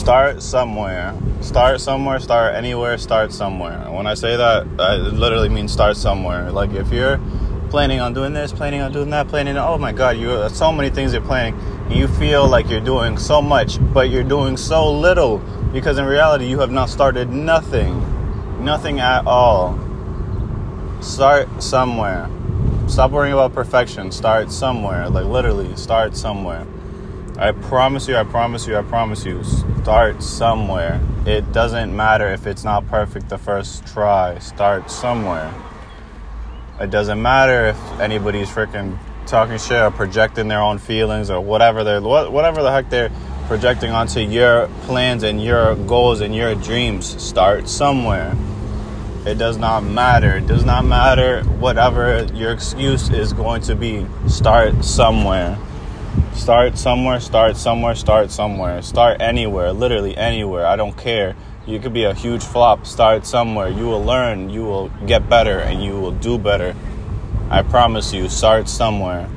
Start somewhere. Start somewhere, start anywhere, start somewhere. And when I say that, I literally mean start somewhere. Like if you're planning on doing this, planning on doing that, planning oh my god, you so many things you're planning. And you feel like you're doing so much, but you're doing so little because in reality you have not started nothing. Nothing at all. Start somewhere. Stop worrying about perfection. Start somewhere. Like literally, start somewhere. I promise you, I promise you, I promise you, start somewhere. It doesn't matter if it's not perfect the first try. Start somewhere. It doesn't matter if anybody's freaking talking shit or projecting their own feelings or whatever they're whatever the heck they're projecting onto your plans and your goals and your dreams. Start somewhere. It does not matter. It does not matter whatever your excuse is going to be. Start somewhere. Start somewhere, start somewhere, start somewhere. Start anywhere, literally anywhere. I don't care. You could be a huge flop. Start somewhere. You will learn, you will get better, and you will do better. I promise you, start somewhere.